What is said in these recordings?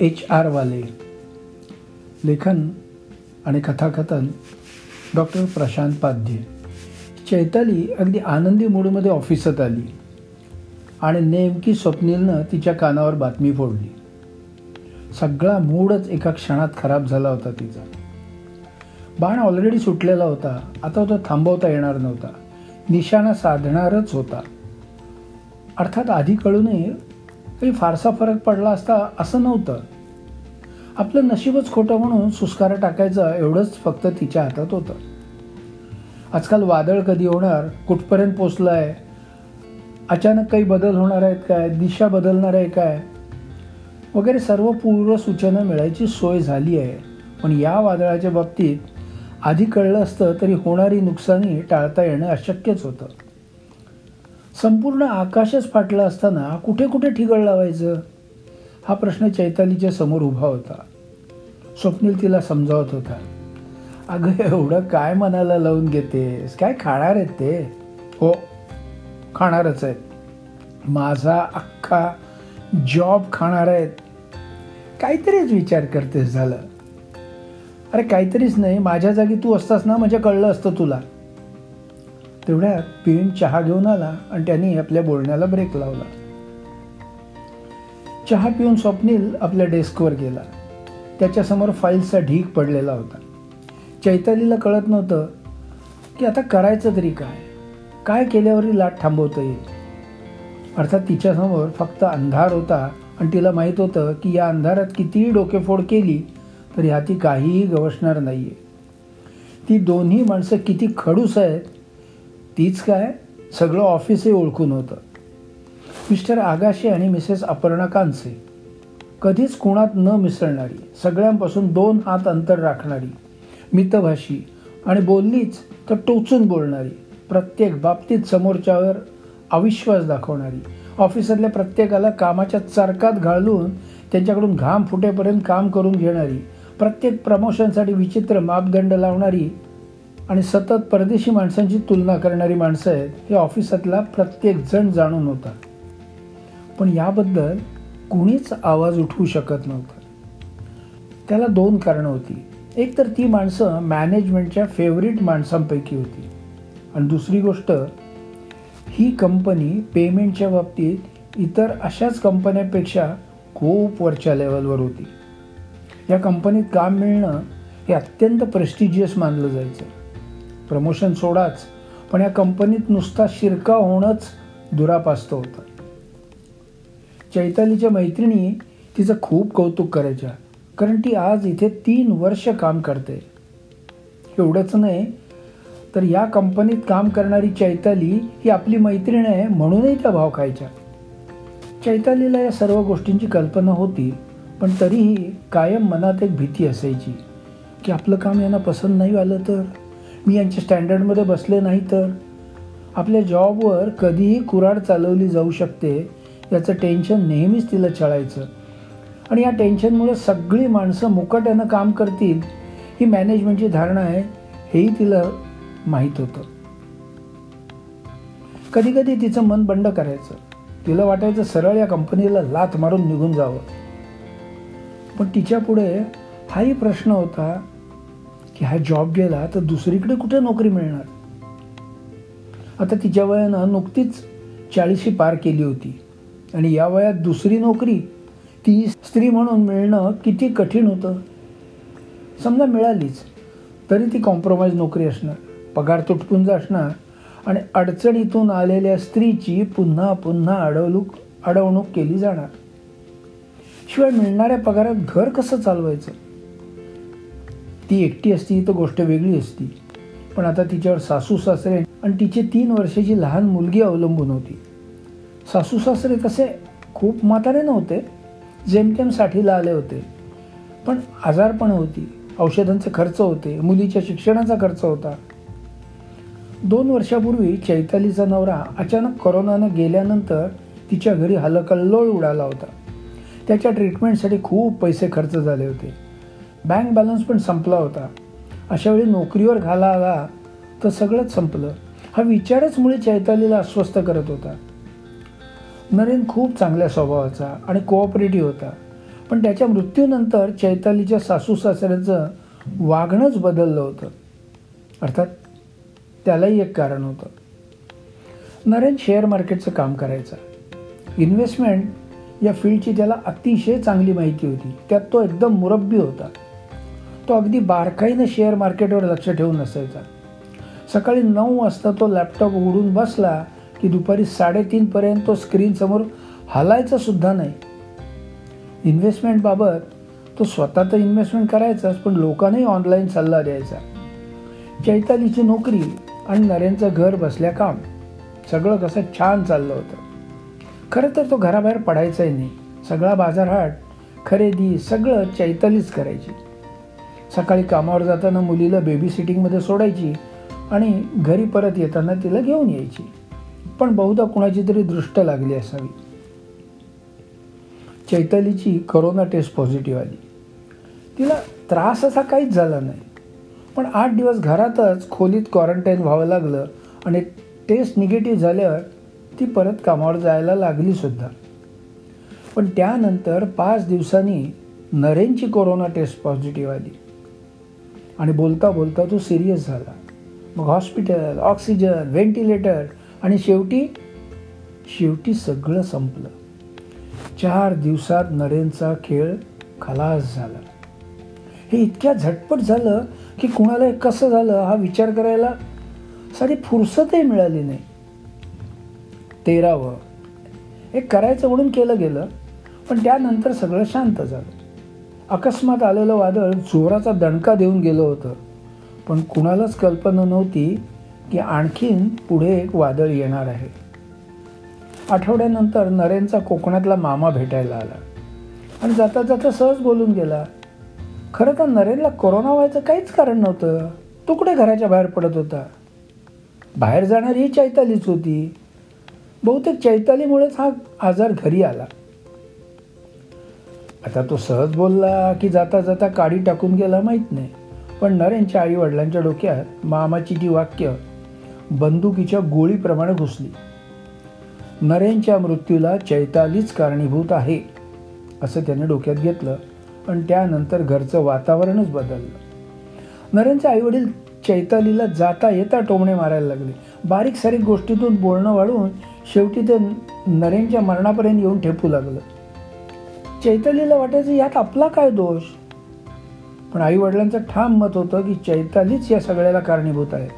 H आरवाले लेखन आणि कथाकथन डॉक्टर प्रशांत पाध्ये. चैताली अगदी आनंदी मूडमध्ये ऑफिसात आली आणि नेमकी स्वप्नीलनं तिच्या कानावर बातमी फोडली. सगळा मूडच एका क्षणात खराब झाला होता तिचा. बाण ऑलरेडी सुटलेला होता. आता तो थांबवता येणार नव्हता. निशाणा साधणारच होता. अर्थात आधी कळूनही काही फारसा फरक पडला असता असं नव्हतं. आपलं नशीबच खोटं म्हणून सुस्कारा टाकायचं एवढंच फक्त तिच्या हातात होतं. आजकाल वादळ कधी होणार कुठपर्यंत पोचलं आहे अचानक काही बदल होणार आहेत काय दिशा बदलणार आहे काय वगैरे सर्व पूर्व सूचना मिळायची सोय झाली आहे. पण या वादळाच्या बाबतीत आधी कळलं असतं तरी होणारी नुकसानी टाळता येणं अशक्यच होतं. संपूर्ण आकाशच फाटलं असताना कुठे कुठे ठिगळ लावायचं? हा प्रश्न चैतालीच्या समोर उभा होता. स्वप्नील तिला समजावत होता. अगं एवढं काय मनाला लावून घेतेस? काय खाणार आहेत ते? हो खाणारच आहेत. माझा अख्खा जॉब खाणार आहेत. काहीतरीच विचार करतेस झालं. अरे काहीतरीच नाही. माझ्या जागी तू असतास ना म्हणजे कळलं असतं तुला. तेवढ्यात पिऊन चहा घेऊन आला आणि त्यांनी आपल्या बोलण्याला ब्रेक लावला. चहा पिऊन स्वप्नील आपल्या डेस्कवर गेला. त्याच्यासमोर फाईल्सचा ढीक पडलेला होता. चैतालीला कळत नव्हतं की आता करायचं तरी काय? काय केल्यावरही लाट थांबवता येईल? अर्थात तिच्यासमोर फक्त अंधार होता आणि तिला माहीत होतं की या अंधारात कितीही डोकेफोड केली तरी ती काहीही गवसणार नाही आहे ती दोन्ही माणसं किती खडूस आहेत तीच काय? सगळं ऑफिसही ओळखून होतं. मिस्टर आगाशे आणि मिसेस अपर्णा कांसे कधीच कुणात न मिसळणारी सगळ्यांपासून दोन हात अंतर राखणारी मितभाषी आणि बोललीच तर टोचून बोलणारी प्रत्येक बाबतीत समोरच्यावर अविश्वास दाखवणारी ऑफिसातल्या प्रत्येकाला कामाच्या चरकात घालून त्यांच्याकडून घाम फुटेपर्यंत काम करून घेणारी प्रत्येक प्रमोशनसाठी विचित्र मापदंड लावणारी आणि सतत परदेशी माणसांची तुलना करणारी माणसं आहेत हे ऑफिसातला प्रत्येक जण जाणून होता. पण याबद्दल कुणीच आवाज उठवू शकत नव्हता. त्याला दोन कारणं होती. एक तर ती माणसं मॅनेजमेंटच्या फेवरेट माणसांपैकी होती. आणि दुसरी गोष्ट ही कंपनी पेमेंटच्या बाबतीत इतर अशाच कंपन्यांपेक्षा खूप वरच्या लेवलवर होती. या कंपनीत काम मिळणं हे अत्यंत प्रेस्टिजियस मानलं जायचं. प्रमोशन सोडाच पण या कंपनीत नुसता शिरका होणंच दुरापास्त होतं. चैतालीच्या मैत्रिणी तिचं खूप कौतुक करायच्या कारण ती आज इथे तीन वर्ष काम करते. एवढंच नाही तर या कंपनीत काम करणारी चैताली ही आपली मैत्रीण आहे म्हणूनही त्या भाव खायच्या. चैतालीला या सर्व गोष्टींची कल्पना होती पण तरीही कायम मनात एक भीती असायची की आपलं काम यांना पसंत नाही आलं तर? मी यांच्या स्टँडर्डमध्ये बसले नाही तर? आपल्या जॉबवर कधीही कुराड चालवली जाऊ शकते याचं टेन्शन नेहमीच तिला चळायचं आणि या टेन्शनमुळे सगळी माणसं मुकट्यानं काम करतील ही मॅनेजमेंटची धारणा आहे हेही तिला माहीत होतं. कधी कधी तिचं मन बंड करायचं. तिला वाटायचं सरळ या कंपनीला लाथ मारून निघून जावं. पण तिच्यापुढे हाही प्रश्न होता की हा जॉब गेला तर दुसरीकडे कुठे नोकरी मिळणार? आता तिच्या वयानं नुकतीच चाळीशी पार केली होती. आणि या वयात दुसरी नोकरी ती स्त्री म्हणून मिळणं किती कठीण होतं? समजा मिळालीच तरी ती कॉम्प्रोमाइज नोकरी असणार पगार तुटपुंज असणार आणि अडचणीतून आलेल्या स्त्रीची पुन्हा पुन्हा अडवणूक अडवणूक केली जाणार. शिवाय मिळणाऱ्या पगारात घर कसं चालवायचं? ती एकटी असती तर गोष्ट वेगळी असती. पण आता तिच्यावर सासू सासरे आणि तिची तीन वर्षाची लहान मुलगी अवलंबून होती. सासू सासरे कसे खूप म्हातारे नव्हते जेमतेम साठीला आले होते. पण आजारपण होती औषधांचे खर्च होते मुलीच्या शिक्षणाचा खर्च होता. दोन वर्षापूर्वी चैतालीचा नवरा अचानक करोनानं गेल्यानंतर तिच्या घरी हलकल्लोळ उडाला होता. त्याच्या ट्रीटमेंटसाठी खूप पैसे खर्च झाले होते. बँक बॅलन्स पण संपला होता. अशावेळी नोकरीवर घाला आला तर सगळंच संपलं. हा विचारच मुळे चैतालीला अस्वस्थ करत होता. नरेन खूप चांगल्या स्वभावाचा आणि कोऑपरेटिव्ह होता. पण त्याच्या मृत्यूनंतर चैतालीच्या सासू सासऱ्याचं वागणंच बदललं होतं. अर्थात त्यालाही एक कारण होतं. नरेन शेअर मार्केटचं काम करायचा. इन्व्हेस्टमेंट या फील्डची त्याला अतिशय चांगली माहिती होती. त्यात तो एकदम मुरब्बी होता. तो अगदी बारकाईनं शेअर मार्केटवर लक्ष ठेवून असायचा. सकाळी नऊ वाजता तो लॅपटॉप उघडून बसला की दुपारी साडेतीनपर्यंत तो स्क्रीनसमोर हलायचा सुद्धा नाही. इन्व्हेस्टमेंटबाबत तो स्वतः तर इन्व्हेस्टमेंट करायचाच पण लोकांनाही ऑनलाईन सल्ला द्यायचा. चैतालीची नोकरी आणि नरेंचं घर बसल्या काम सगळं कसं छान चाललं होतं. खरं तर तो घराबाहेर पडायचाही नाही. सगळा बाजारहाट खरेदी सगळं चैतालीच करायची. सकाळी कामावर जाताना मुलीला बेबी सिटिंगमध्ये सोडायची आणि घरी परत येताना तिला घेऊन यायची. पण बहुधा कुणाची तरी दृष्ट लागली असावी. चैतालीची करोना टेस्ट पॉझिटिव्ह आली. तिला त्रास असा काहीच झाला नाही. पण आठ दिवस घरातच खोलीत क्वारंटाईन व्हावं लागलं आणि टेस्ट निगेटिव्ह झाल्यावर ती परत कामावर जायला लागलीसुद्धा पण त्यानंतर पाच दिवसांनी नरेनची कोरोना टेस्ट पॉझिटिव्ह आली. आणि बोलता बोलता तो सिरियस झाला. मग हॉस्पिटल ऑक्सिजन व्हेंटिलेटर आणि शेवटी शेवटी सगळं संपलं. चार दिवसात नरेनचा खेळ खलास झाला. हे इतक्या झटपट झालं की कुणाला कसं झालं हा विचार करायला साधी फुरसतही मिळाली नाही. तेरावं. हे करायचं म्हणून केलं गेलं पण त्यानंतर सगळं शांत झालं. अकस्मात आलेलं वादळ जोराचा दणका देऊन गेलं होतं. पण कुणालाच कल्पना नव्हती की आणखीन पुढे एक वादळ येणार आहे. आठवड्यानंतर नरेनचा कोकणातला मामा भेटायला आला. आणि जाता जाता सहज बोलून गेला खरं तर नरेनला कोरोना व्हायचं काहीच कारण नव्हतं. तो कुठे घराच्या बाहेर पडत होता? बाहेर जाणारी ही चैतालीच होती. बहुतेक चैतालीमुळेच हा आजार घरी आला. आता तो सहज बोलला की जाता जाता काडी टाकून गेला माहीत नाही. पण नरेनच्या आई वडिलांच्या डोक्यात मामाची ती वाक्य बंदुकीच्या गोळीप्रमाणे घुसली. नरेनच्या मृत्यूला चैतालीच कारणीभूत आहे असं त्याने डोक्यात घेतलं पण त्यानंतर घरचं वातावरणच बदललं. नरेनचे आईवडील चैतालीला जाता येता टोमणे मारायला लागले. बारीक सारीक गोष्टीतून बोलणं वाढून शेवटी ते नरेनच्या मरणापर्यंत येऊन ठेपू लागलं. चैतालीला वाटायचं यात आपला काय दोष? पण आई वडिलांचं ठाम मत होतं की चैतालीच या सगळ्याला कारणीभूत आहे.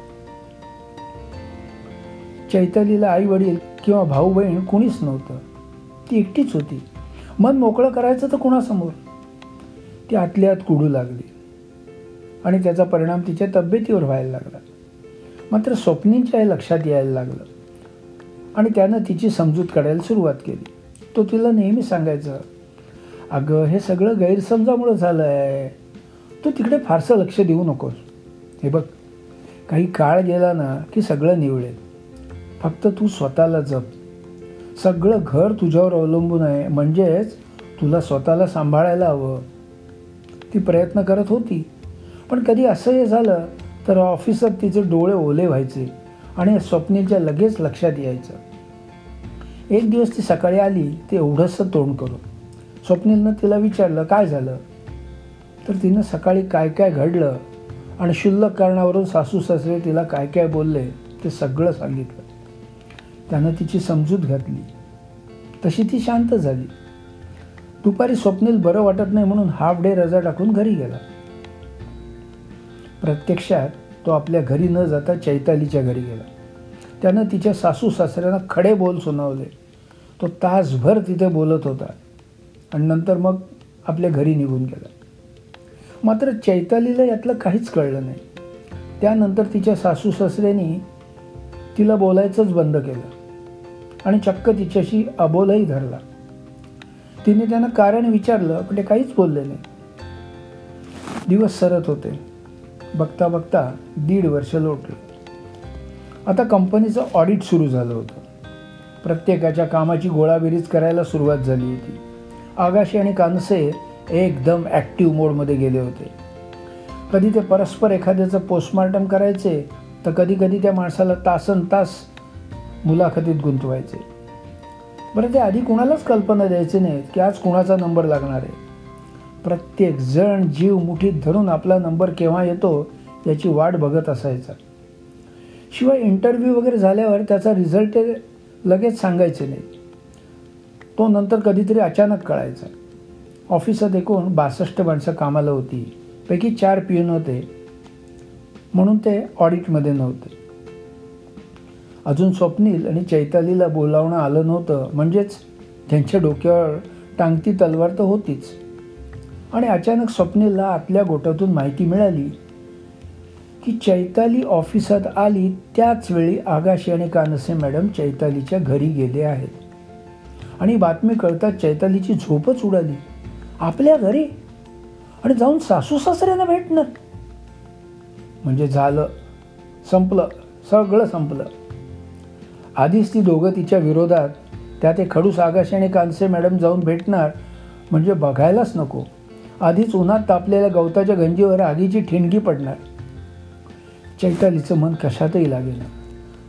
चैतालीला आई वडील किंवा भाऊ बहीण कुणीच नव्हतं. ती एकटीच होती. मन मोकळं करायचं तर कुणासमोर? ती आतल्या आत कुडू लागली. आणि त्याचा परिणाम तिच्या तब्येतीवर व्हायला लागला. मात्र स्वप्नींच्या लक्षात यायला लागलं. आणि त्यानं तिची समजूत काढायला सुरुवात केली. तो तिला नेहमी सांगायचं अगं हे सगळं गैरसमजामुळं झालं आहे तू तिकडे फारसं लक्ष देऊ नकोस. हे बघ काही काळ गेला ना की सगळं निवळेल. फक्त तू स्वतःला जप. सगळं घर तुझ्यावर अवलंबून आहे म्हणजेच तुला स्वतःला सांभाळायला हवं. ती प्रयत्न करत होती. पण कधी असं हे झालं तर ऑफिसात तिचे डोळे ओले व्हायचे आणि स्वप्नेच्या लगेच लक्षात यायचं. एक दिवस ती सकाळी आली ते एवढंसं तोंड करून. स्वप्नीलनं तिला विचारलं काय झालं? तर तिनं सकाळी काय काय घडलं आणि शुल्लक कारणावरून सासू सासरे तिला काय काय बोलले ते सगळं सांगितलं. त्यानं तिची समजूत घातली. तशी ती शांत झाली. दुपारी स्वप्नील बरं वाटत नाही म्हणून हाफ डे रजा टाकून घरी गेला. प्रत्यक्षात तो आपल्या घरी न जाता चैतालीच्या घरी गेला. त्यानं तिच्या सासू सासऱ्यांना खडे बोल सुनावले. तो तासभर तिथे बोलत होता. आणि नंतर मग आपल्या घरी निघून गेला. मात्र चैतालीला यातलं काहीच कळलं नाही. त्यानंतर तिच्या सासू सासऱ्यांनी तिला बोलायचंच बंद केलं आणि चक्क तिच्याशी अबोलही धरला. तिने त्यांना कारण विचारलं पण ते काहीच बोलले नाही. दिवस सरत होते. बघता बघता दीड वर्ष लोटलं. आता कंपनीचं ऑडिट सुरू झालं होतं. प्रत्येकाच्या कामाची गोळाबेरीज करायला सुरुवात झाली होती. आगाशी आणि कानसे एकदम ॲक्टिव्ह मोडमध्ये गेले होते. कधी ते परस्पर एखाद्याचं पोस्टमार्टम करायचे तर कधी कधी त्या माणसाला तासन तास मुलाखतीत गुंतवायचे. बरं ते आधी कुणालाच कल्पना द्यायची नाहीत की आज कुणाचा नंबर लागणार आहे. प्रत्येक जण जीव मुठीत धरून आपला नंबर केव्हा येतो याची वाट बघत असायचा. शिवाय इंटरव्ह्यू वगैरे झाल्यावर त्याचा रिझल्ट लगेच सांगायचे नाही तो नंतर कधीतरी अचानक कळायचा. ऑफिसात एकूण बासष्ट माणसं कामाला होती. पैकी चार पियून होते. म्हणून ते ऑडिटमध्ये नव्हते. अजून स्वप्नील आणि चैतालीला बोलावणं आलं नव्हतं. म्हणजेच त्यांच्या डोक्यावर टांगती तलवार तर होतीच. आणि अचानक स्वप्नीलला आतल्या गोटातून माहिती मिळाली की चैताली ऑफिसात आली त्याच वेळी आगाशी आणि कानसे मॅडम चैतालीच्या घरी गेले आहेत. आणि बातमी कळतात चैतालीची झोपच उडाली. आपल्या घरी? आणि जाऊन सासू सासऱ्यांना भेटणार म्हणजे झालं. संपलं. सगळं संपलं. आधीच ती दोघं तिच्या विरोधात त्या ते खडूस आगाशी आणि कानसे मॅडम जाऊन भेटणार म्हणजे बघायलाच नको. आधीच उन्हात तापलेल्या गवताच्या गंजीवर आगीची ठिणगी पडणार. चैतालीचं मन कशातही लागेल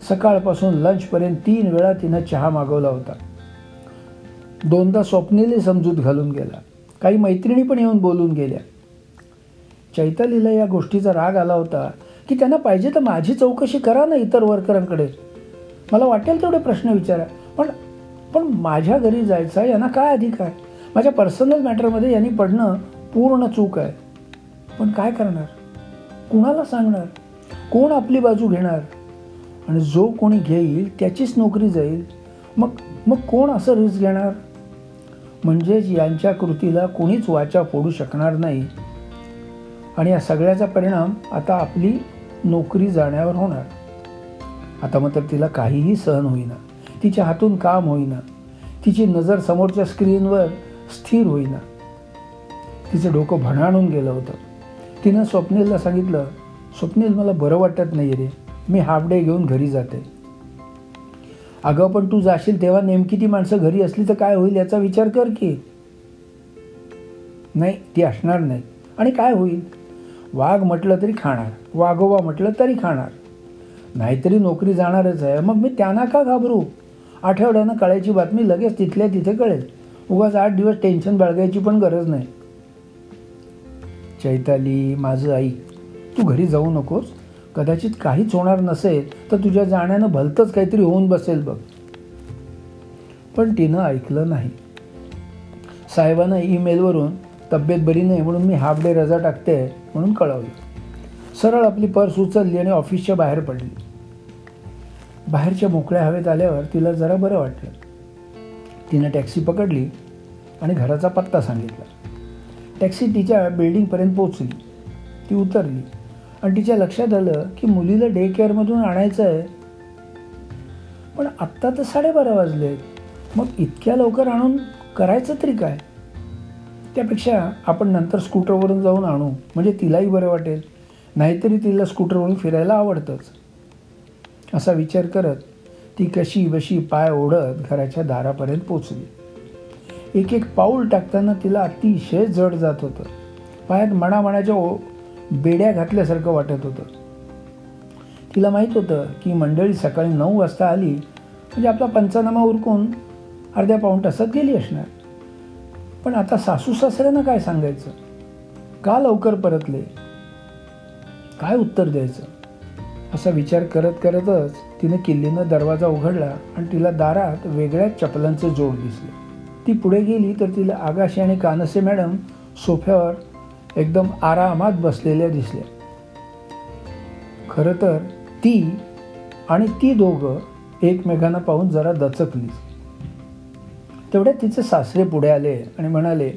सकाळपासून लंचपर्यंत तीन वेळा तिनं चहा मागवला होता. दोनदा स्वप्नेले समजूत घालून गेला. काही मैत्रिणी पण येऊन बोलून गेल्या. चैतालीला या गोष्टीचा राग आला होता की त्यांना पाहिजे तर माझी चौकशी करा ना इतर वर्करांकडे. मला वाटेल तेवढे प्रश्न विचारा. पण पण माझ्या घरी जायचा यांना काय अधिकार? माझ्या पर्सनल मॅटरमध्ये यांनी पडणं पूर्ण चूक आहे. पण काय करणार? कुणाला सांगणार? कोण आपली बाजू घेणार? आणि जो कोणी घेईल त्याचीच नोकरी जाईल. मग मग कोण असं रिस्क घेणार? म्हणजेच यांच्या कृतीला कोणीच वाचा फोडू शकणार नाही. आणि या सगळ्याचा परिणाम आता आपली नोकरी जाण्यावर होणार. आता मात्र तिला काहीही सहन होईना. तिच्या हातून काम होईना. तिची नजर समोरच्या स्क्रीनवर स्थिर होईना. तिचं डोकं भणाणून गेलं होतं. तिनं स्वप्नीलला सांगितलं स्वप्नील मला बरं वाटत नाही रे. मी हाफ डे घेऊन घरी जाते. अगं पण तू जाशील तेव्हा नेमकी ती माणसं घरी असली तर काय होईल याचा विचार कर की. नाही ती असणार नाही. आणि काय होईल? वाघ म्हटलं तरी खाणार. वाघोबा म्हटलं तरी खाणार. नाहीतरी नोकरी जाणारच आहे. मग मी त्यांना का घाबरू? आठवड्यानं कळायची बातमी लगेच तिथल्या तिथे कळेल. उगाच आठ दिवस टेन्शन बाळगायची पण गरज नाही. चैताली माझं आई तू घरी जाऊ नकोस. कदाचित काहीच होणार नसेल तर तुझ्या जाण्यानं भलतंच काहीतरी होऊन बसेल बघ. पण तिनं ऐकलं नाही. साहेबांना ईमेलवरून तब्येत बरी नाही म्हणून मी हाफ डे रजा टाकते म्हणून कळवलं. सरळ आपली पर्स उचलली आणि ऑफिसच्या बाहेर पडली. बाहेरच्या मोकळ्या हवेत आल्यावर तिला जरा बरं वाटलं. तिनं टॅक्सी पकडली आणि घराचा पत्ता सांगितला. टॅक्सी तिच्या बिल्डिंगपर्यंत पोचली ती उतरली. आणि तिच्या लक्षात आलं की मुलीला डे केअरमधून आणायचं आहे पण आत्ता तर साडेबारा वाजले मग इतक्या लवकर आणून करायचं तरी काय? त्यापेक्षा आपण नंतर स्कूटरवरून जाऊन आणू. म्हणजे तिलाही बरं वाटेल. नाहीतरी तिला स्कूटरवरून फिरायला आवडतंच. असा विचार करत ती कशी बशी पाय ओढत घराच्या दारापर्यंत पोचली. एक एक पाऊल टाकताना तिला अतिशय जड जात होतं. पायात मणामणाच्या ओ बेड्या घातल्यासारखं वाटत होतं. तिला माहीत होतं की मंडळी सकाळी नऊ वाजता आली म्हणजे आपला पंचनामा उरकून अर्ध्या पाऊण तासात गेली असणार. पण आता सासू सासऱ्यांना काय सांगायचं? का लवकर परतले? काय उत्तर द्यायचं? असा विचार करत करतच तिने किल्लीनं दरवाजा उघडला आणि तिला दारात वेगळ्याच चपलांचे जोड दिसले. ती पुढे गेली तर तिला आगाशी आणि कानसे मॅडम सोफ्यावर एकदम आरामात बसलेल्या दिसल्या. खरं तर ती आणि ती दोघं एकमेकांना पाहून जरा दचकली तेवढ्या तिचे सासरे पुढे आले आणि म्हणाले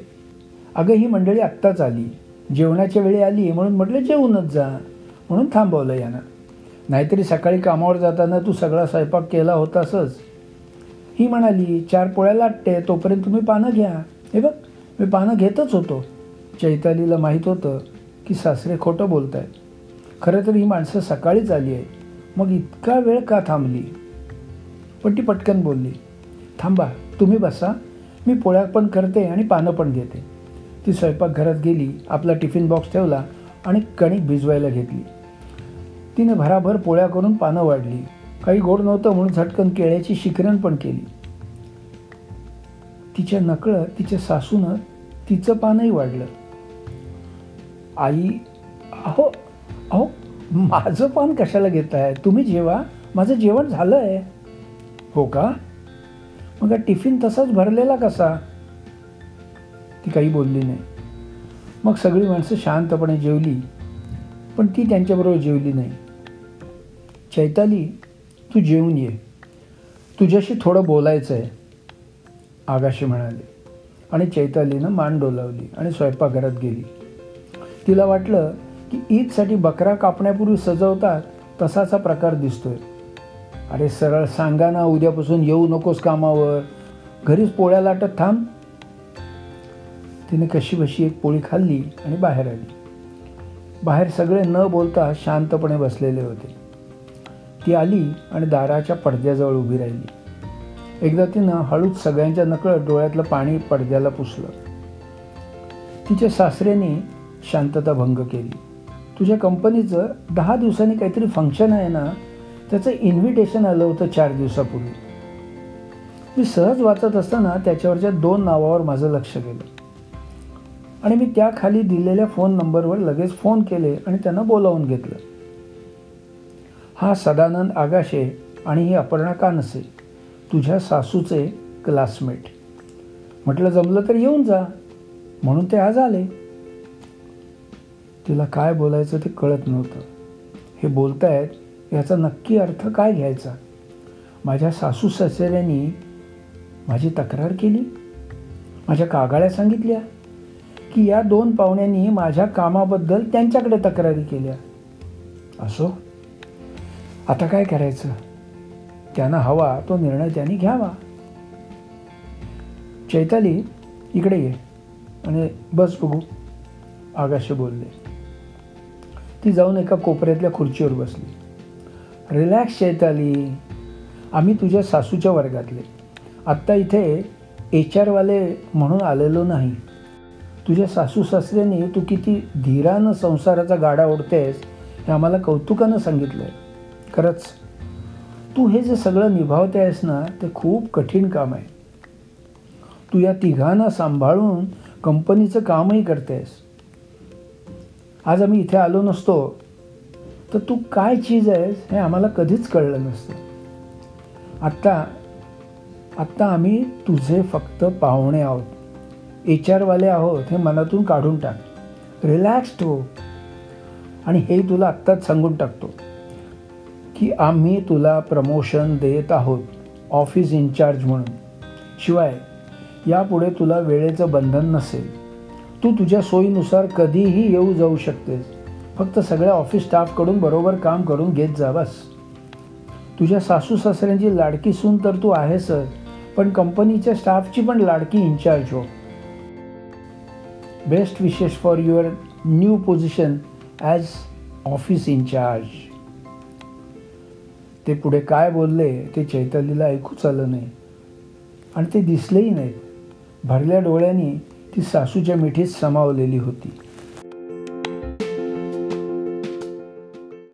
अगं ही मंडळी आत्ताच आली. जेवणाच्या वेळी आली म्हणून म्हटलं जेवूनच जा. म्हणून थांबवलं यानं. नाहीतरी सकाळी कामावर जाताना तू सगळा स्वयंपाक केला होतासच. ही म्हणाली चार पोळ्या लाटते तोपर्यंत तुम्ही पानं घ्या. हे बघ मी पानं घेतच होतो. चैतालीला माहीत होतं की सासरे खोटं बोलत आहेत खरं तर ही माणसं सकाळीच आली आहेत. मग इतका वेळ का थांबली? पण ती पटकन बोलली थांबा तुम्ही बसा. मी पोळ्या पण करते आणि पानं पण घेते. ती स्वयंपाकघरात गेली आपला टिफिन बॉक्स ठेवला आणि कणिक भिजवायला घेतली. तिने भराभर पोळ्या करून पानं वाढली. काही गोड नव्हतं म्हणून झटकन केळ्याची शिकरण पण केली. तिच्या नकळं तिच्या सासूनं तिचं पानही वाढलं. आई अहो अहो माझं पान कशाला घेत आहे तुम्ही जेवा. माझं जेवण झालं आहे हो का? मग टिफिन तसाच भरलेला कसा? ती काही बोलली नाही. मग सगळी माणसं शांतपणे जेवली पण ती त्यांच्याबरोबर जेवली नाही. चैताली तू जेवून ये. तुझ्याशी थोडं बोलायचं आहे आगाशी म्हणाले. आणि चैतालीनं मान डोलावली आणि स्वयंपाकघरात गेली. तिला वाटलं की ईदसाठी बकरा कापण्यापूर्वी सजवतात तसाचा प्रकार दिसतोय. अरे सरळ सांगा ना उद्यापासून येऊ नकोस कामावर. घरीच पोळ्या लाटत थांब. तिने कशीबशी एक पोळी खाल्ली आणि बाहेर आली. बाहेर सगळे न बोलता शांतपणे बसलेले होते. ती आली आणि दाराच्या पडद्याजवळ उभी राहिली. एकदा तिनं हळूच सगळ्यांच्या नकळत डोळ्यातलं पाणी पडद्याला पुसलं. तिच्या सासऱ्याने शांतता भंग केली. तुझ्या कंपनीचं दहा दिवसांनी काहीतरी फंक्शन आहे ना त्याचं इन्व्हिटेशन आलं होतं चार दिवसापूर्वी. मी सहज वाचत असताना त्याच्यावरच्या दोन नावावर माझं लक्ष गेलं. आणि मी त्याखाली दिलेल्या फोन नंबरवर लगेच फोन केले आणि त्यांना बोलावून घेतलं. हा सदानंद आगाशे आणि ही अपर्णा कानसे तुझ्या सासूचे क्लासमेट म्हटलं जमलं तर येऊन जा. म्हणून ते आज आले. तिला काय बोलायचं ते कळत नव्हतं. हे बोलतायत याचा नक्की अर्थ काय घ्यायचा? माझ्या सासू सासऱ्यांनी माझी तक्रार केली? माझ्या कागाळ्या सांगितल्या? की या दोन पाहुण्यांनी माझ्या कामाबद्दल त्यांच्याकडे तक्रारी केल्या. असो आता काय करायचं? त्यांना हवा तो निर्णय त्यांनी घ्यावा. चैताली इकडे ये. आणि बस बघू. आगाशी बोलले. ती जाऊन एका कोपऱ्यातल्या खुर्चीवर बसली. रिलॅक्स चैताली आम्ही तुझ्या सासूच्या वर्गातले. आत्ता इथे एच आरवाले म्हणून आलेलो नाही. तुझ्या सासू सासऱ्यांनी तू किती धीरानं संसाराचा गाडा ओढतेस हे आम्हाला कौतुकानं सांगितलं आहे खरंच तू हे जे सगळं निभावते आहेस ना ते खूप कठीण काम आहे. तू या तिघांना सांभाळून कंपनीचं कामही करतेस. आज आम्ही इथे आलो नसतो तर तू काय चीज आहेस हे आम्हाला कधीच कळलं नसतं. आत्ता आत्ता आम्ही तुझे फक्त पाहुणे आहोत. एच आरवाले आहोत हे मनातून काढून टाक. रिलॅक्स्ड हो. आणि हे तुला आत्ताच सांगून टाकतो की आम्ही तुला प्रमोशन देत आहोत ऑफिस इन्चार्ज म्हणून. शिवाय यापुढे तुला वेळेचं बंधन नसेल. तू तुझ्या सोयीनुसार कधीही येऊ जाऊ शकतेस. फक्त सगळ्या ऑफिस स्टाफकडून बरोबर काम करून घेत जावास तुझ्या सासू सासऱ्यांची लाडकी सून तर तू आहेसच पण कंपनीच्या स्टाफची पण लाडकी इन्चार्ज हो. Best wishes for your new position as office incharge. ते पुढे काय बोलले ते चैतालीला ऐकूच आलं नाही. आणि ते दिसलेही नाहीत. भरल्या डोळ्यांनी ती सासूच्या मिठीत समावलेली होती.